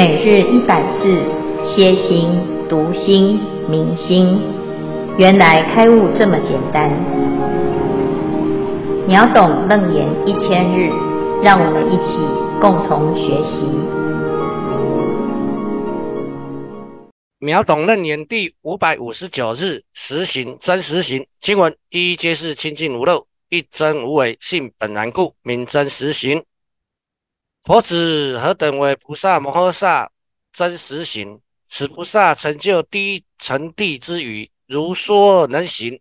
每日一百字，歇心、读心、明心，原来开悟这么简单。秒懂楞严一千日，让我们一起共同学习。秒懂楞严第五百五十九日，实行真实行经文，一一皆是清净无漏，一真无为，性本然故，名真实行。佛子何等为菩萨摩诃萨真实行？此菩萨成就第一层地之语，如说能行，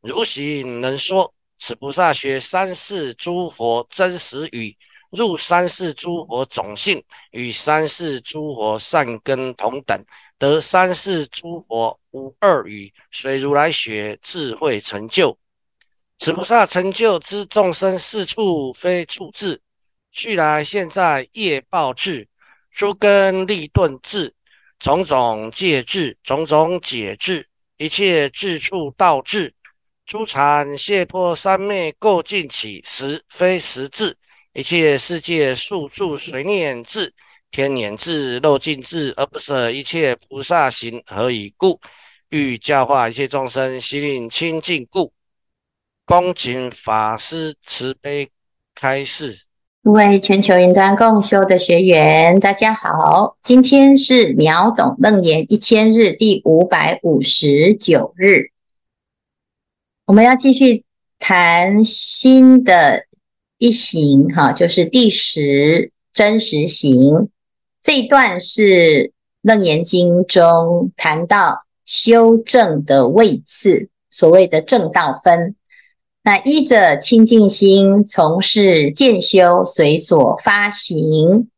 如行能说。此菩萨学三世诸佛真实语，入三世诸佛种性，与三世诸佛善根同等，得三世诸佛无二语，随如来学智慧成就。此菩萨成就之众生四处非处智。去来现在业报智，诸根利钝智，种种界智，种种解智，一切智处道智，诸禅解脱三昧垢尽起实非实智，一切世界宿住随念智，天眼智漏尽智而不舍一切菩萨行，何以故？欲教化一切众生，悉令清净故。恭请法师慈悲开示。各位全球云端共修的学员，大家好，今天是秒懂楞严一千日第五百五十九日，我们要继续谈新的一行，哈，就是第十真实行。这一段是楞严经中谈到修正的位次，所谓的正道分。那依着清净心从事渐修，随所发行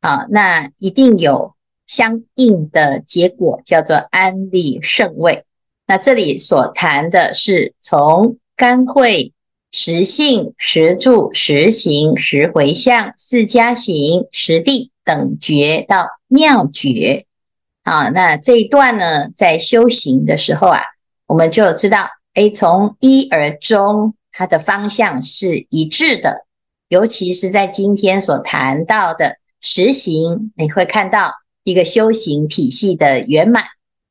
啊，那一定有相应的结果，叫做安立圣位。那这里所谈的是从干慧、实性、实住、实行、实回向、四加行、实地等觉到妙觉啊。那这一段呢，在修行的时候啊，我们就知道。哎，从一而终，它的方向是一致的。尤其是在今天所谈到的实行，你会看到一个修行体系的圆满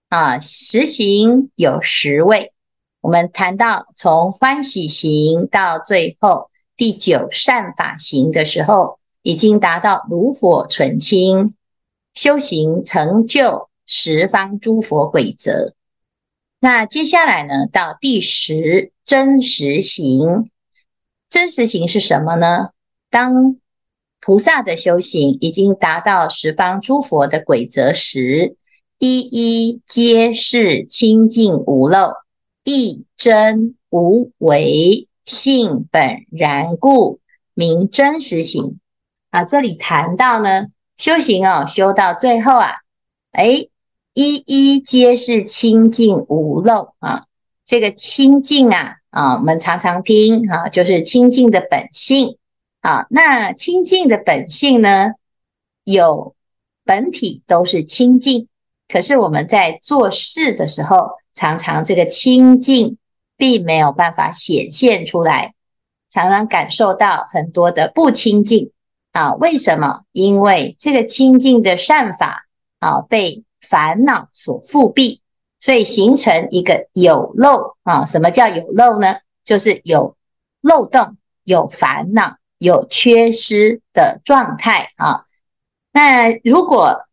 啊。实行有十位，我们谈到从欢喜行到最后第九善法行的时候，已经达到炉火纯青，修行成就十方诸佛轨则。那接下来呢，到第十真实行，真实行是什么呢？当菩萨的修行已经达到十方诸佛的轨则时，一一皆是清净无漏，一真无为，性本然故，名真实行。啊，这里谈到呢，修行哦，修到最后啊，诶一一皆是清净无漏啊！这个清净啊啊，我们常常听啊，就是清净的本性啊。那清净的本性呢，有本体都是清净，可是我们在做事的时候，常常这个清净并没有办法显现出来，常常感受到很多的不清净啊。为什么？因为这个清净的善法啊被。烦恼所覆蔽，所以形成一个有漏啊。什么叫有漏呢？就是有漏洞、有烦恼、有缺失的状态啊。那如果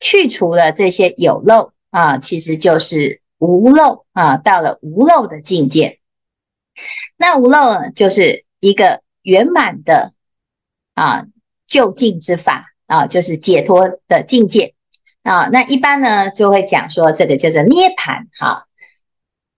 去除了这些有漏啊，其实就是无漏啊。到了无漏的境界，那无漏呢，就是一个圆满的啊究竟之法啊，就是解脱的境界。啊，那一般呢就会讲说这个叫做涅槃哈。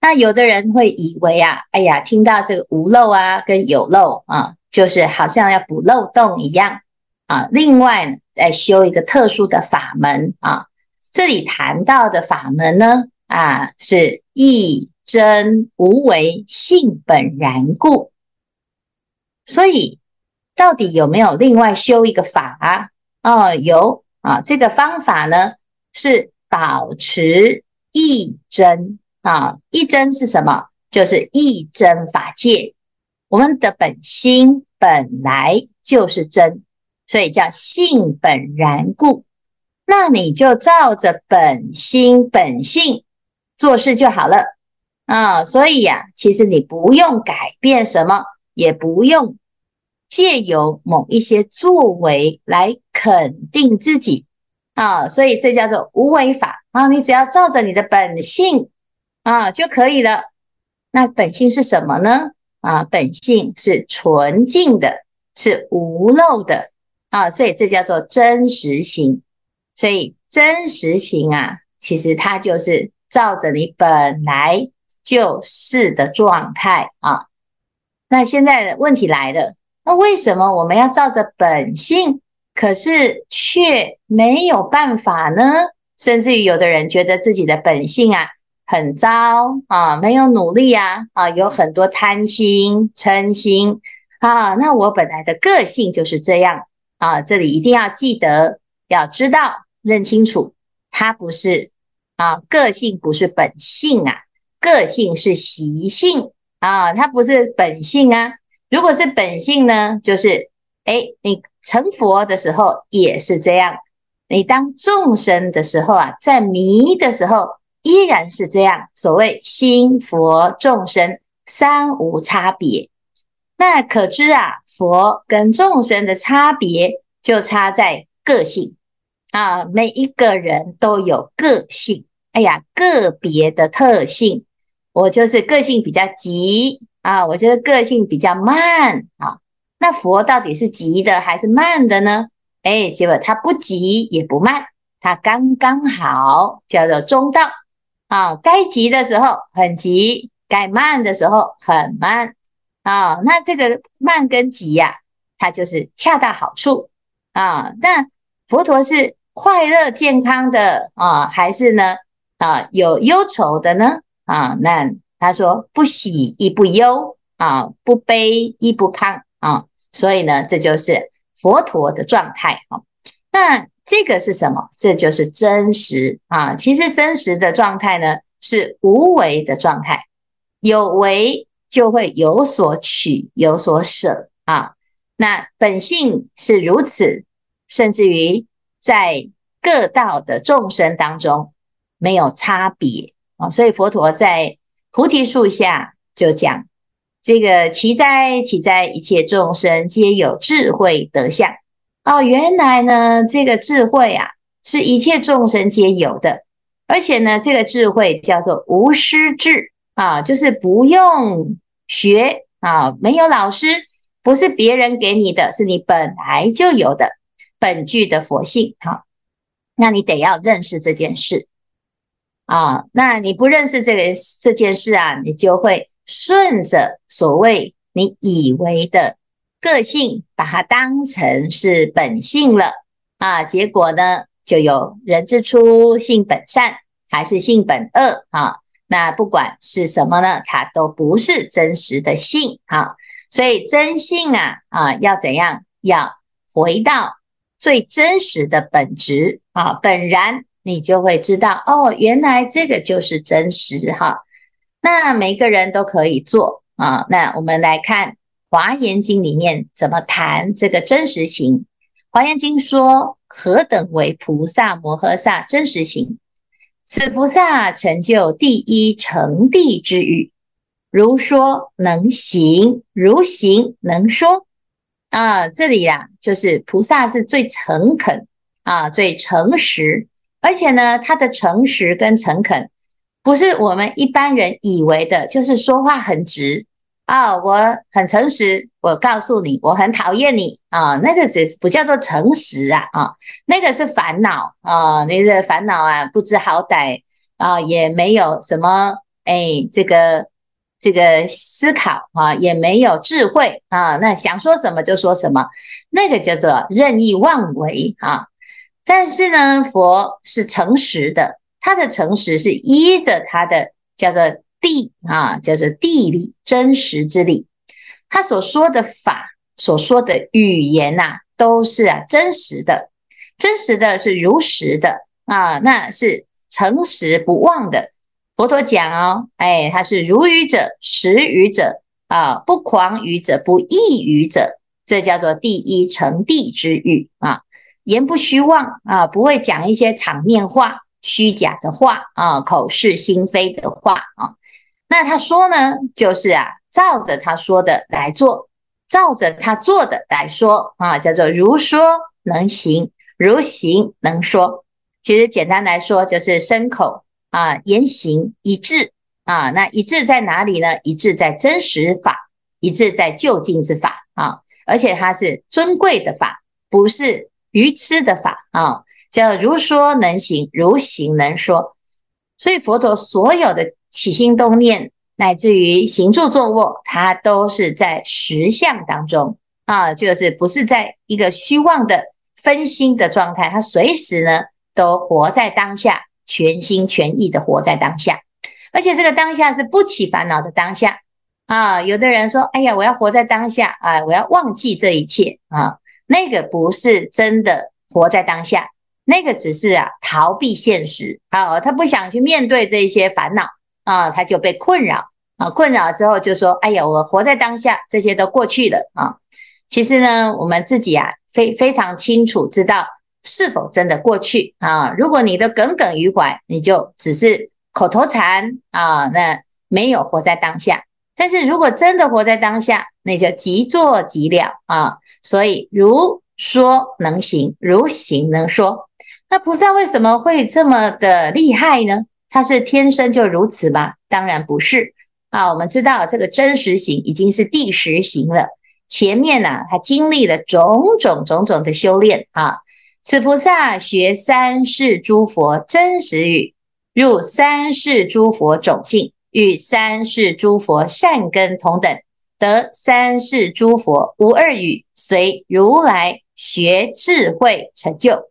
那有的人会以为啊，哎呀，听到这个无漏啊跟有漏啊，就是好像要补漏洞一样啊。另外呢，再修一个特殊的法门啊。这里谈到的法门呢啊，是一真无为，性本然故。所以到底有没有另外修一个法啊？哦，有啊，这个方法呢？是保持一真啊，一真是什么？就是一真法界。我们的本心本来就是真，所以叫性本然故。那你就照着本心本性做事就好了啊。所以呀，其实你不用改变什么，也不用借由某一些作为来肯定自己啊。所以这叫做无为法啊。你只要照着你的本性啊就可以了。那本性是什么呢？啊，本性是纯净的，是无漏的啊。所以这叫做真实行。所以真实行啊，其实它就是照着你本来就是的状态啊。那现在问题来了，那为什么我们要照着本性，可是却没有办法呢？甚至于有的人觉得自己的本性啊很糟啊，没有努力啊啊，有很多贪心嗔心啊。那我本来的个性就是这样啊。这里一定要记得，要知道。认清楚，它不是啊，个性不是本性啊，个性是习性啊，它不是本性啊。如果是本性呢，就是诶，你成佛的时候也是这样，你当众生的时候啊，在迷的时候依然是这样。所谓心佛众生三无差别，那可知啊，佛跟众生的差别就差在个性。啊，每一个人都有个性，哎呀，个别的特性。我就是个性比较急啊，我就是个性比较慢啊。那佛到底是急的还是慢的呢？哎，结果他不急也不慢，他刚刚好，叫做中道啊。该急的时候很急，该慢的时候很慢啊。那这个慢跟急呀，它就是恰到好处啊。那佛陀是。快乐健康的啊，还是呢啊有忧愁的呢啊？那他说不喜亦不忧啊，不悲亦不亢啊，所以呢，这就是佛陀的状态啊。那这个是什么？这就是真实啊。其实真实的状态呢，是无为的状态，有为就会有所取，有所舍啊。那本性是如此，甚至于。在各道的众生当中没有差别啊，所以佛陀在菩提树下就讲这个奇哉奇哉，一切众生皆有智慧德相哦。原来呢，这个智慧啊，是一切众生皆有的，而且呢，这个智慧叫做无师智啊，就是不用学啊，没有老师，不是别人给你的，是你本来就有的。本具的佛性，好，那你得要认识这件事啊。那你不认识这个这件事啊，你就会顺着所谓你以为的个性，把它当成是本性了啊。结果呢，就有人之初性本善，还是性本恶啊？那不管是什么呢，它都不是真实的性啊。所以真性啊啊，要怎样？要回到。最真实的本质啊，本然，你就会知道哦，原来这个就是真实哈。那每个人都可以做啊。那我们来看《华严经》里面怎么谈这个真实行。《华严经》说：“何等为菩萨摩诃萨真实行？此菩萨成就第一成地之语，如说能行，如行能说。”啊，这里呀、就是菩萨是最诚恳啊，最诚实，而且呢，他的诚实跟诚恳，不是我们一般人以为的，就是说话很直。啊，我很诚实，我告诉你，我很讨厌你。啊，那个只不叫做诚实啊啊，那个是烦恼。啊，那个烦恼啊，不知好歹。啊，也没有什么哎，这个。这个思考。啊，也没有智慧。啊，那想说什么就说什么，那个叫做任意妄为。啊。但是呢，佛是诚实的，他的诚实是依着他的叫做地啊，叫做地理真实之理。他所说的法，所说的语言呐、都是啊真实的，真实的是如实的啊，那是诚实不妄的。佛陀讲哦，哎，他是如语者，实语者啊，不狂语者，不异语者，这叫做第一成地之语啊。言不虚妄啊，不会讲一些场面话、虚假的话啊，口是心非的话啊。那他说呢，就是啊，照着他说的来做，照着他做的来说啊，叫做如说能行，如行能说。其实简单来说，就是身口啊言行一致啊。那一致在哪里呢？一致在真实法，一致在究竟之法啊。而且它是尊贵的法，不是愚痴的法啊。叫如说能行，如行能说。所以佛陀所有的。起心动念，乃至于行住坐卧，它都是在实相当中啊，就是不是在一个虚妄的分心的状态，他随时呢都活在当下，全心全意的活在当下，而且这个当下是不起烦恼的当下啊。有的人说：“哎呀，我要活在当下啊，我要忘记这一切啊。”那个不是真的活在当下，那个只是啊逃避现实啊，他不想去面对这些烦恼。啊，他就被困扰啊，困扰之后就说：“哎呀，我活在当下，这些都过去了啊。”其实呢，我们自己啊，非非常清楚知道是否真的过去啊。如果你都耿耿于怀，你就只是口头禅啊，那没有活在当下。但是如果真的活在当下，那就即做即了啊。所以如说能行，如行能说。那菩萨为什么会这么的厉害呢？他是天生就如此吗？当然不是啊！我们知道这个真实行已经是第十行了。前面呢、啊，他经历了种种种种的修炼啊。此菩萨学三世诸佛真实语，入三世诸佛种性，与三世诸佛善根同等，得三世诸佛无二语，随如来学智慧成就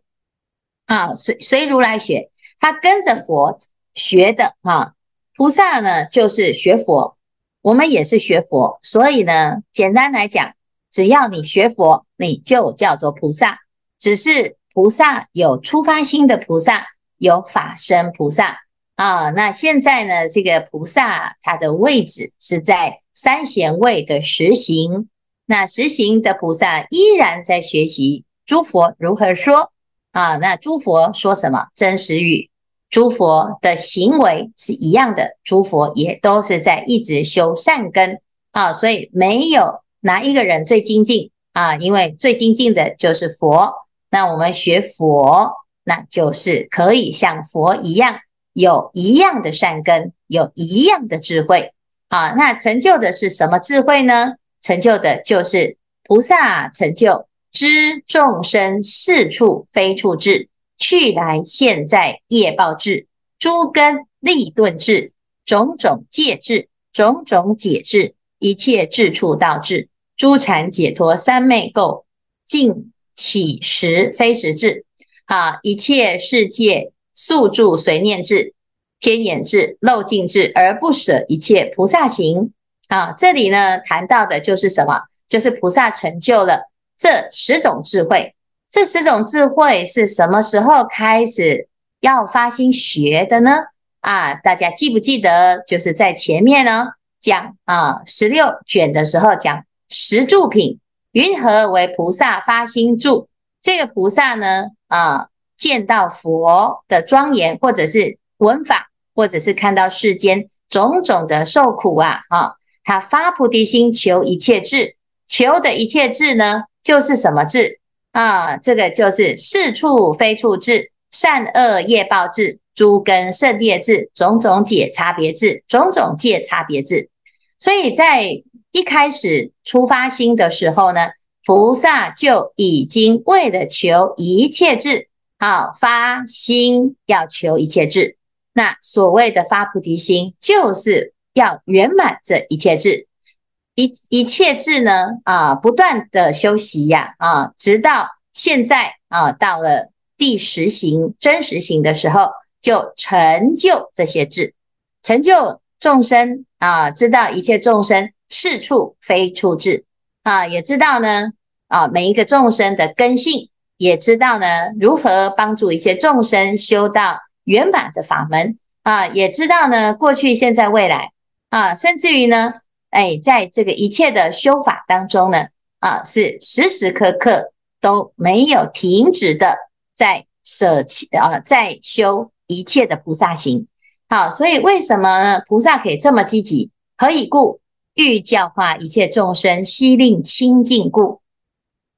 啊！随随如来学，他跟着佛。学的哈，菩萨呢就是学佛，我们也是学佛，所以呢，简单来讲，只要你学佛，你就叫做菩萨。只是菩萨有出发心的菩萨，有法身菩萨啊。那现在呢，这个菩萨他的位置是在三贤位的实行，那实行的菩萨依然在学习诸佛如何说啊？那诸佛说什么真实语？诸佛的行为是一样的，诸佛也都是在一直修善根啊，所以没有哪一个人最精进啊，因为最精进的就是佛。那我们学佛，那就是可以像佛一样，有一样的善根，有一样的智慧啊。那成就的是什么智慧呢？成就的就是菩萨成就，知众生是处非处智。去来现在业报智，诸根利钝智，种种界智，种种解智，一切智处道智，诸禅解脱三昧垢，尽起时非时智。啊，一切世界宿住随念智，天眼智，漏尽智，而不舍一切菩萨行。啊，这里呢谈到的就是什么？就是菩萨成就了这十种智慧。这十种智慧是什么时候开始要发心学的呢？啊，大家记不记得？就是在前面呢讲啊十六卷的时候讲十住品，云何为菩萨发心住？这个菩萨呢啊，见到佛的庄严，或者是闻法，或者是看到世间种种的受苦啊啊，他发菩提心求一切智，求的一切智呢，就是什么智？啊，这个就是是处非处智，善恶业报智，诸根胜劣智，种种解差别智，种种界差别智。所以在一开始出发心的时候呢，菩萨就已经为了求一切智，好发心要求一切智。那所谓的发菩提心，就是要圆满这一切智。一一切智呢啊，不断的修习呀啊，直到现在啊，到了第十行真实行的时候，就成就这些智，成就众生啊，知道一切众生是处非处智。啊，也知道呢啊，每一个众生的根性，也知道呢如何帮助一切众生修到圆满的法门。啊，也知道呢过去、现在、未来。啊，甚至于呢。哎，在这个一切的修法当中呢，啊，是时时刻刻都没有停止的在舍弃啊，在修一切的菩萨行。好，所以为什么呢？菩萨可以这么积极？何以故？欲教化一切众生，悉令清净故。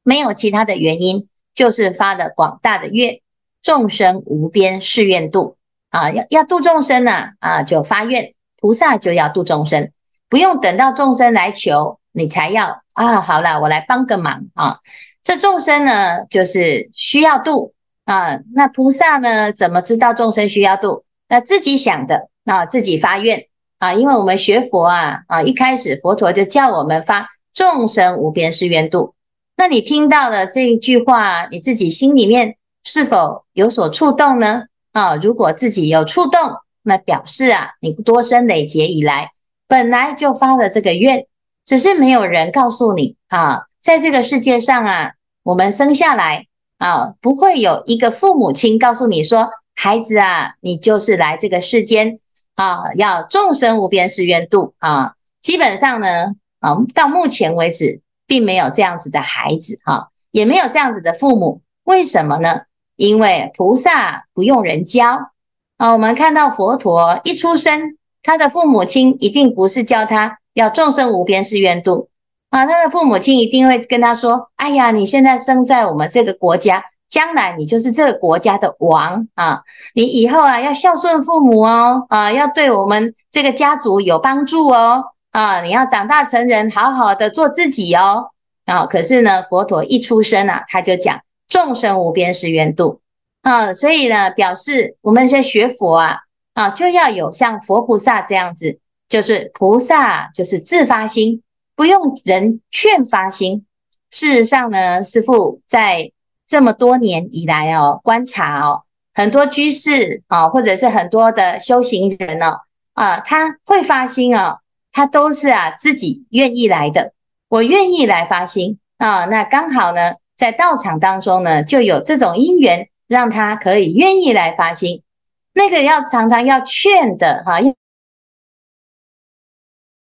没有其他的原因，就是发了广大的愿，众生无边誓愿度啊！要要度众生呢啊，啊，就发愿，菩萨就要度众生，不用等到众生来求你才要啊。好了，我来帮个忙啊！这众生呢，就是需要度啊。那菩萨呢，怎么知道众生需要度？那自己想的啊，自己发愿啊。因为我们学佛啊啊，一开始佛陀就叫我们发众生无边誓愿度。那你听到了这一句话，你自己心里面是否有所触动呢？啊，如果自己有触动，那表示啊，你多生累劫以来本来就发了这个愿，只是没有人告诉你啊。在这个世界上啊，我们生下来啊，不会有一个父母亲告诉你说，孩子啊，你就是来这个世间啊，要众生无边誓愿度啊。基本上呢，啊，到目前为止。并没有这样子的孩子哈，也没有这样子的父母，为什么呢？因为菩萨不用人教啊。我们看到佛陀一出生，他的父母亲一定不是教他要众生无边誓愿度啊，他的父母亲一定会跟他说：“哎呀，你现在生在我们这个国家，将来你就是这个国家的王啊，你以后啊要孝顺父母哦，啊，要对我们这个家族有帮助哦。”啊，你要长大成人，好好的做自己哦。啊，可是呢，佛陀一出生啊，他就讲众生无边誓愿度啊，所以呢，表示我们在学佛啊，啊，就要有像佛菩萨这样子，就是菩萨就是自发心，不用人劝发心。事实上呢，师父在这么多年以来哦，观察哦，很多居士啊，或者是很多的修行人哦，啊，他会发心啊。他都是啊自己愿意来的，我愿意来发心啊，那刚好呢，在道场当中呢，就有这种因缘，让他可以愿意来发心。那个要常常要劝的哈，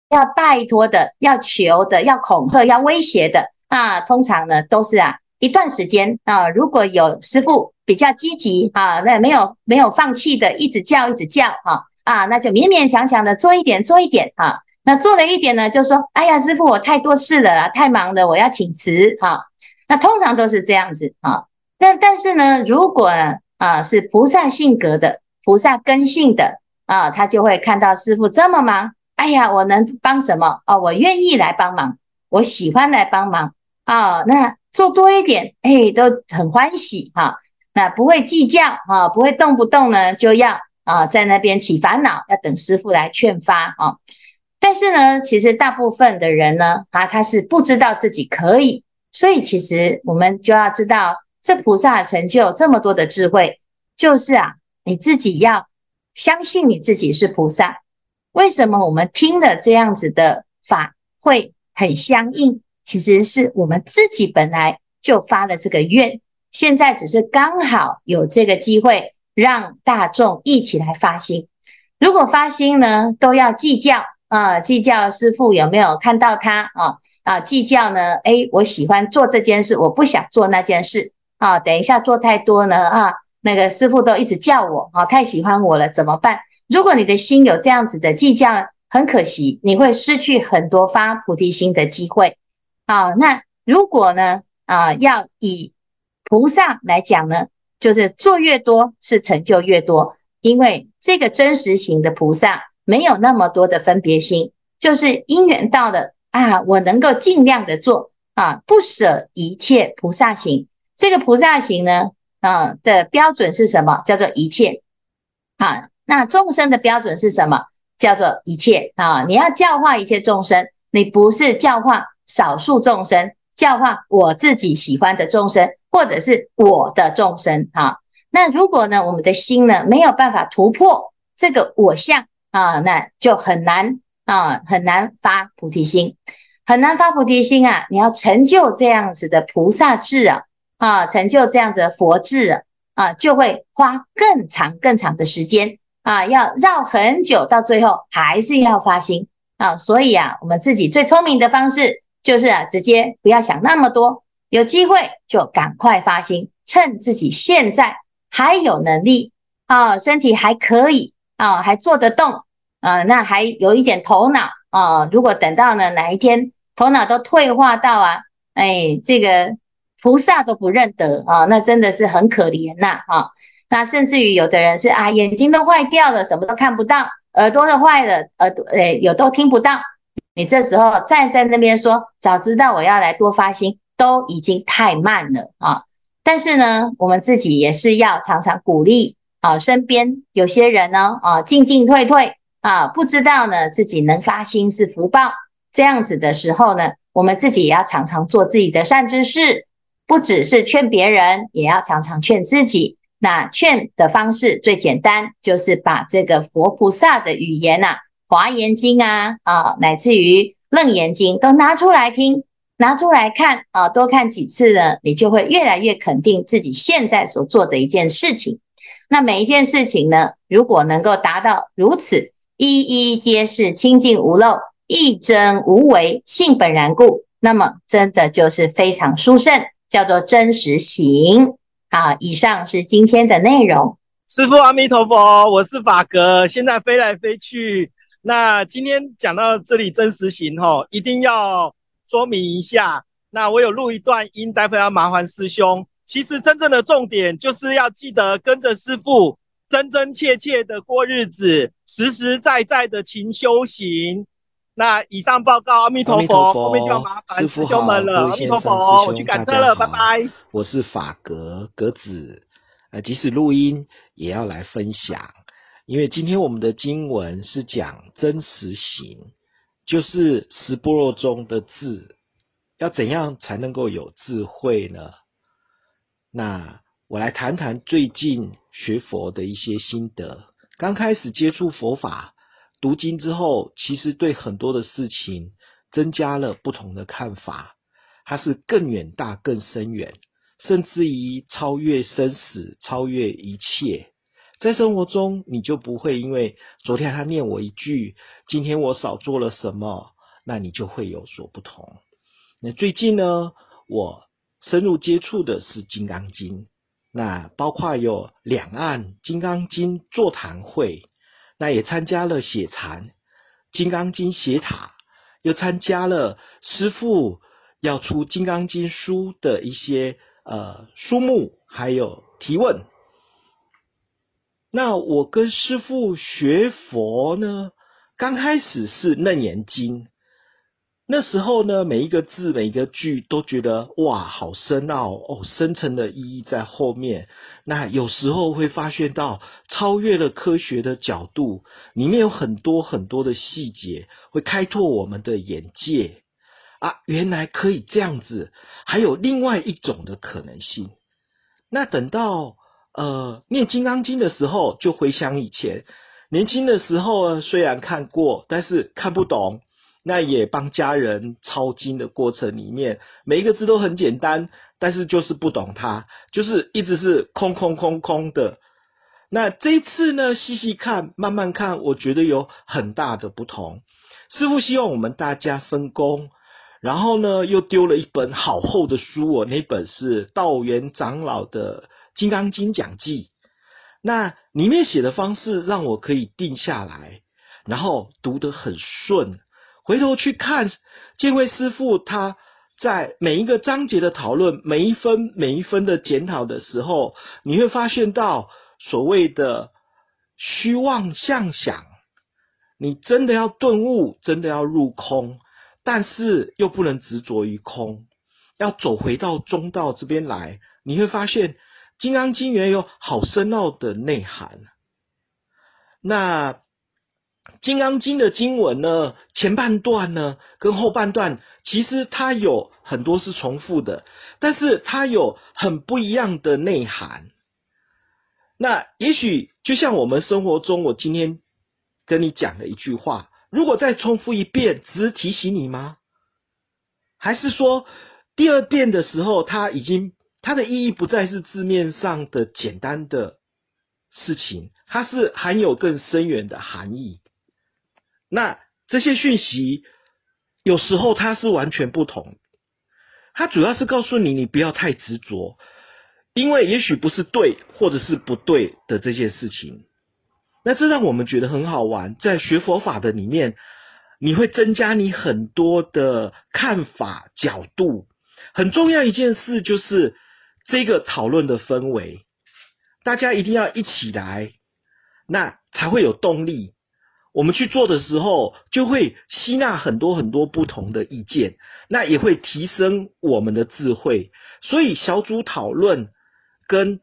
要拜托的，要求的，要恐吓，要威胁的啊，通常呢都是啊一段时间啊，如果有师傅比较积极啊，那没有没有放弃的，一直叫一直叫哈啊，那就勉勉强强的做一点做一点哈。那做了一点呢，就说：“哎呀，师傅，我太多事了啦，太忙了，我要请辞。”哈，那通常都是这样子啊。但但是呢，如果啊是菩萨性格的、菩萨根性的啊，他就会看到师父这么忙，哎呀，我能帮什么？哦，我愿意来帮忙，我喜欢来帮忙啊。那做多一点，哎，都很欢喜哈。那不会计较啊，不会动不动呢就要啊在那边起烦恼，要等师父来劝发啊。但是呢，其实大部分的人呢，啊，他是不知道自己可以，所以其实我们就要知道，这菩萨成就这么多的智慧，就是啊，你自己要相信你自己是菩萨。为什么我们听了这样子的法会很相应？其实是我们自己本来就发了这个愿，现在只是刚好有这个机会让大众一起来发心。如果发心呢，都要计较。啊，计较师父有没有看到他啊？啊，计较呢？诶，我喜欢做这件事，我不想做那件事啊。等一下做太多呢啊，那个师父都一直叫我啊，太喜欢我了，怎么办？如果你的心有这样子的计较，很可惜，你会失去很多发菩提心的机会。啊，那如果呢？啊，要以菩萨来讲呢，就是做越多是成就越多，因为这个真实型的菩萨。没有那么多的分别心，就是因缘到了啊，我能够尽量的做啊，不舍一切菩萨行。这个菩萨行呢，啊的标准是什么？叫做一切啊。那众生的标准是什么？叫做一切啊。你要教化一切众生，你不是教化少数众生，教化我自己喜欢的众生，或者是我的众生啊。那如果呢，我们的心呢没有办法突破这个我相。啊，那就很难啊，很难发菩提心，很难发菩提心啊！你要成就这样子的菩萨智啊，啊，成就这样子的佛智啊，就会花更长更长的时间啊，要绕很久，到最后还是要发心啊。所以啊，我们自己最聪明的方式就是啊，直接不要想那么多有机会就赶快发心，趁自己现在还有能力啊，身体还可以啊，还做得动啊，那还有一点头脑啊。如果等到呢哪一天头脑都退化到啊，哎，这个菩萨都不认得啊，那真的是很可怜呐啊。那甚至于有的人是啊，眼睛都坏掉了，什么都看不到；耳朵都坏了，耳朵诶有都听不到。你这时候站在那边说，早知道我要来多发心，都已经太慢了啊！但是呢，我们自己也是要常常鼓励啊，身边有些人呢啊，进进退退啊，不知道呢自己能发心是福报。这样子的时候呢，我们自己也要常常做自己的善知识，不只是劝别人，也要常常劝自己。那劝的方式最简单，就是把这个佛菩萨的语言呐，《华严经》啊，啊，乃至于《楞严经》都拿出来听，拿出来看啊，多看几次呢，你就会越来越肯定自己现在所做的一件事情。那每一件事情呢，如果能够达到如此，一一皆是清净无漏，一真无为，性本然故，那么真的就是非常殊胜，叫做真实行。好，以上是今天的内容。师父阿弥陀佛，我是法格，现在飞来飞去。那今天讲到这里真实行吼，一定要说明一下。那我有录一段音，待会要麻烦师兄。其实真正的重点就是要记得跟着师父，真真切切的过日子，实实在在的勤修行。那以上报告，阿弥陀佛，后面就要麻烦师兄们了。阿弥陀佛，我去赶车了，拜拜。我是法格格子，呃，即使录音也要来分享，因为今天我们的经文是讲真实行，就是十波若中的智，要怎样才能够有智慧呢？那我来谈谈最近学佛的一些心得。刚开始接触佛法。读经之后，其实对很多的事情增加了不同的看法，它是更远大、更深远，甚至于超越生死、超越一切。在生活中，你就不会因为昨天他念我一句，今天我少做了什么，那你就会有所不同。那最近呢，我深入接触的是《金刚经》，那包括有两岸《金刚经》座谈会。那也参加了写禅《金刚经》写塔，又参加了师傅要出《金刚经》书的一些呃书目，还有提问。那我跟师傅学佛呢，刚开始是《楞严经》。那时候呢，每一个字、每一个句都觉得哇，好深奥哦，深层的意义在后面。那有时候会发现到超越了科学的角度，里面有很多很多的细节，会开拓我们的眼界啊！原来可以这样子，还有另外一种的可能性。那等到呃念《金刚经》的时候，就回想以前年轻的时候，虽然看过，但是看不懂。那也帮家人抄经的过程里面，每一个字都很简单，但是就是不懂它，就是一直是空空空空的。那这一次呢，细细看，慢慢看，我觉得有很大的不同。师傅希望我们大家分工，然后呢，又丢了一本好厚的书，我那本是道元长老的《金刚经讲记》，那里面写的方式让我可以定下来，然后读得很顺。回头去看见辉师父他在每一个章节的讨论，每一分每一分的检讨的时候，你会发现到所谓的虚妄相想，你真的要顿悟，真的要入空，但是又不能执着于空，要走回到中道这边来，你会发现《金刚经》原有好深奥的内涵。那。《金刚经》的经文呢，前半段呢，跟后半段其实它有很多是重复的，但是它有很不一样的内涵。那也许就像我们生活中，我今天跟你讲的一句话，如果再重复一遍，只是提醒你吗？还是说第二遍的时候，它已经它的意义不再是字面上的简单的事情，它是含有更深远的含义。那这些讯息有时候它是完全不同，它主要是告诉你，你不要太执着，因为也许不是对或者是不对的这件事情。那这让我们觉得很好玩，在学佛法的里面，你会增加你很多的看法角度。很重要一件事就是这个讨论的氛围，大家一定要一起来，那才会有动力。我们去做的时候，就会吸纳很多很多不同的意见，那也会提升我们的智慧。所以小组讨论跟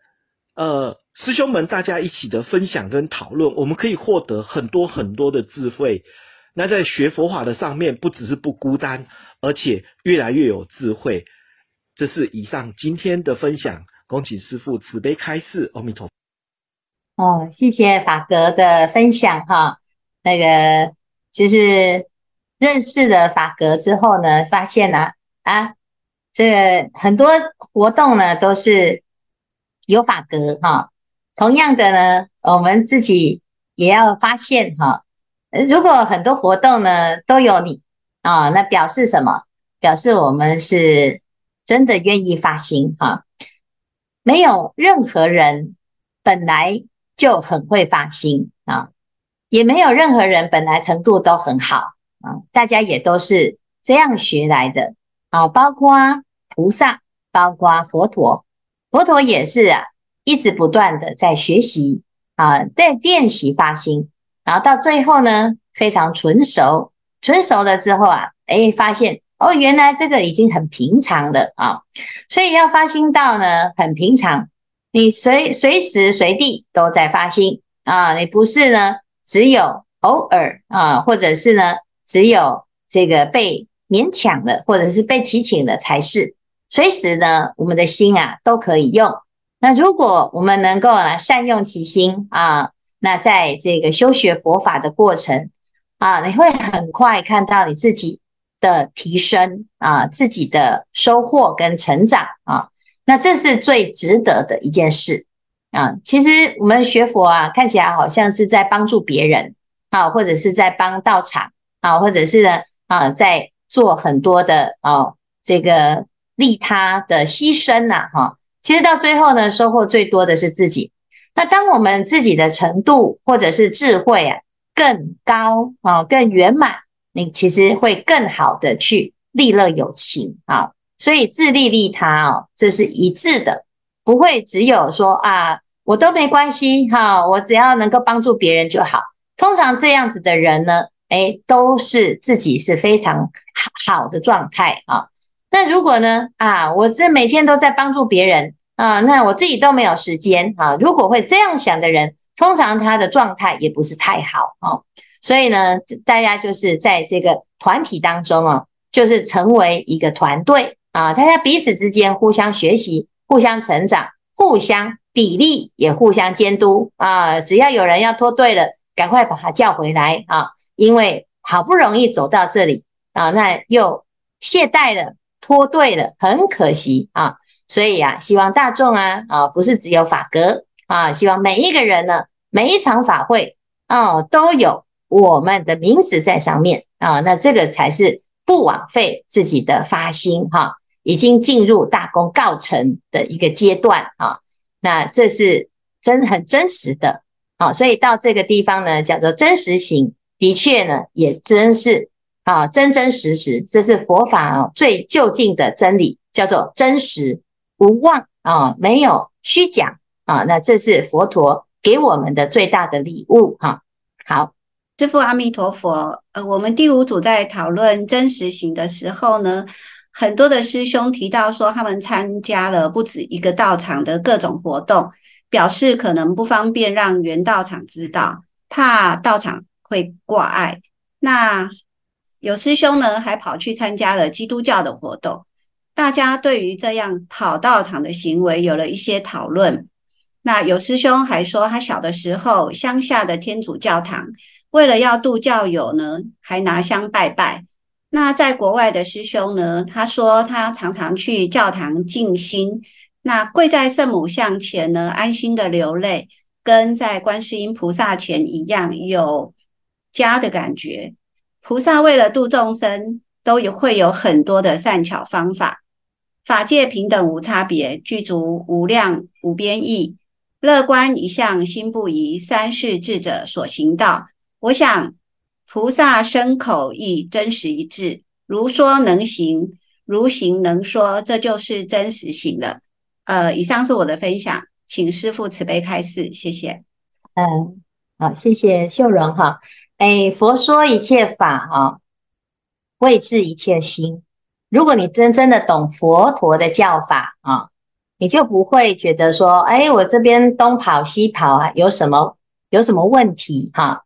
呃师兄们大家一起的分享跟讨论，我们可以获得很多很多的智慧。那在学佛法的上面，不只是不孤单，而且越来越有智慧。这是以上今天的分享，恭请师父慈悲开示。阿弥陀佛。哦，谢谢法格的分享哈。那个就是认识了法格之后呢，发现呢啊，啊，这个很多活动呢都是有法格哈。同样的呢，我们自己也要发现哈。如果很多活动呢都有你啊，那表示什么？表示我们是真的愿意发心哈。没有任何人本来就很会发心啊。也没有任何人本来程度都很好啊，大家也都是这样学来的啊，包括菩萨，包括佛陀，佛陀也是啊，一直不断的在学习啊，在练习发心，然后到最后呢，非常纯熟，纯熟了之后啊，诶，发现哦，原来这个已经很平常了啊，所以要发心到呢，很平常，你随随时随地都在发心啊，你不是呢。只有偶尔啊，或者是呢，只有这个被勉强的，或者是被提请的才是。随时呢，我们的心啊都可以用。那如果我们能够呢善用其心啊，那在这个修学佛法的过程啊，你会很快看到你自己的提升啊，自己的收获跟成长啊，那这是最值得的一件事。啊，其实我们学佛啊，看起来好像是在帮助别人，啊，或者是在帮道场，啊，或者是呢，啊，在做很多的哦，这个利他的牺牲呐，哈，其实到最后呢，收获最多的是自己。那当我们自己的程度或者是智慧啊更高啊，更圆满，你其实会更好的去利乐有情啊，所以自利利他哦，这是一致的。不会只有说啊，我都没关系哈，我只要能够帮助别人就好。通常这样子的人呢，诶，都是自己是非常好的状态啊。那如果呢啊，我这每天都在帮助别人啊，那我自己都没有时间啊。如果会这样想的人，通常他的状态也不是太好啊。所以呢，大家就是在这个团体当中啊，就是成为一个团队啊，大家彼此之间互相学习。互相成长，互相比例，也互相监督啊！只要有人要脱队了，赶快把他叫回来啊！因为好不容易走到这里啊，那又懈怠了，脱队了，很可惜啊！所以、啊，希望大众啊啊，不是只有法格啊，希望每一个人呢，每一场法会啊，都有我们的名字在上面啊，那这个才是不枉费自己的发心哈。啊已经进入大功告成的一个阶段啊，那这是真很真实的啊，所以到这个地方呢，叫做真实行，的确呢，也真是啊，真真实实，这是佛法最究竟的真理，叫做真实无妄啊，没有虚假啊，那这是佛陀给我们的最大的礼物哈。好，师父阿弥陀佛。呃，我们第五组在讨论真实行的时候呢，很多的师兄提到说，他们参加了不止一个道场的各种活动，表示可能不方便让原道场知道，怕道场会挂碍。那有师兄呢，还跑去参加了基督教的活动。大家对于这样跑道场的行为有了一些讨论。那有师兄还说，他小的时候乡下的天主教堂，为了要度教友呢，还拿香拜拜。那在国外的师兄呢，他说他常常去教堂静心，那跪在圣母像前呢，安心的流泪，跟在观世音菩萨前一样，有家的感觉。菩萨为了度众生，都有会有很多的善巧方法。法界平等无差别，具足无量无边意，乐观一向心不疑，三世智者所行道。我想菩萨身口意真实一致，如说能行，如行能说，这就是真实行了。呃，以上是我的分享，请师父慈悲开示，谢谢。嗯，好，谢谢秀荣哈。哎，佛说一切法哈，谓治一切心。如果你真真的懂佛陀的教法啊，你就不会觉得说，哎，我这边东跑西跑啊，有什么有什么问题哈？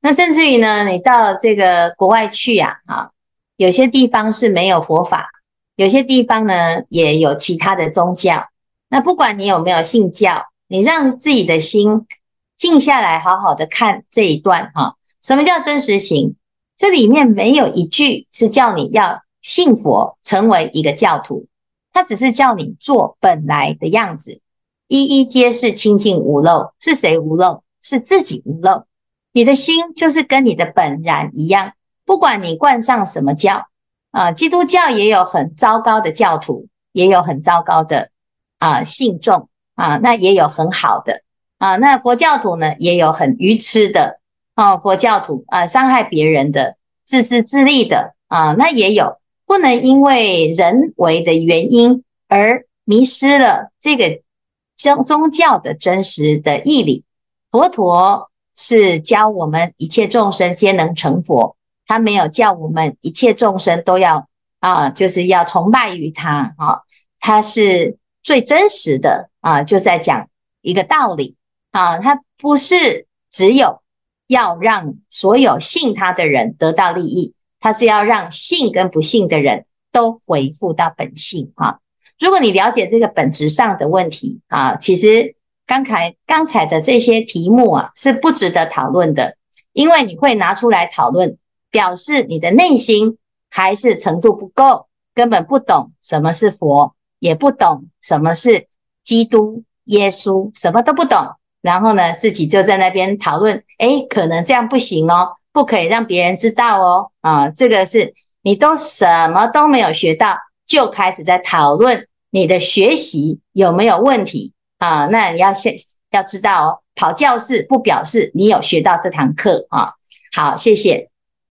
那甚至于呢，你到这个国外去呀，啊，有些地方是没有佛法，有些地方呢也有其他的宗教。那不管你有没有信教，你让自己的心静下来，好好的看这一段哈。什么叫真实行？这里面没有一句是叫你要信佛，成为一个教徒，它只是叫你做本来的样子，一一皆是清净无漏。是谁无漏？是自己无漏。你的心就是跟你的本然一样，不管你冠上什么教啊，基督教也有很糟糕的教徒，也有很糟糕的啊信众啊，那也有很好的啊，那佛教徒呢也有很愚痴的啊，佛教徒啊伤害别人的、自私自利的啊，那也有不能因为人为的原因而迷失了这个宗宗教的真实的义理，佛陀。是教我们一切众生皆能成佛，他没有叫我们一切众生都要啊，就是要崇拜于他啊，他是最真实的啊，就在讲一个道理啊，他不是只有要让所有信他的人得到利益，他是要让信跟不信的人都回复到本性啊。如果你了解这个本质上的问题啊，其实。刚才刚才的这些题目啊，是不值得讨论的，因为你会拿出来讨论，表示你的内心还是程度不够，根本不懂什么是佛，也不懂什么是基督耶稣，什么都不懂。然后呢，自己就在那边讨论，诶，可能这样不行哦，不可以让别人知道哦。啊，这个是你都什么都没有学到，就开始在讨论你的学习有没有问题。啊，那你要先要知道哦，跑教室不表示你有学到这堂课啊。好，谢谢。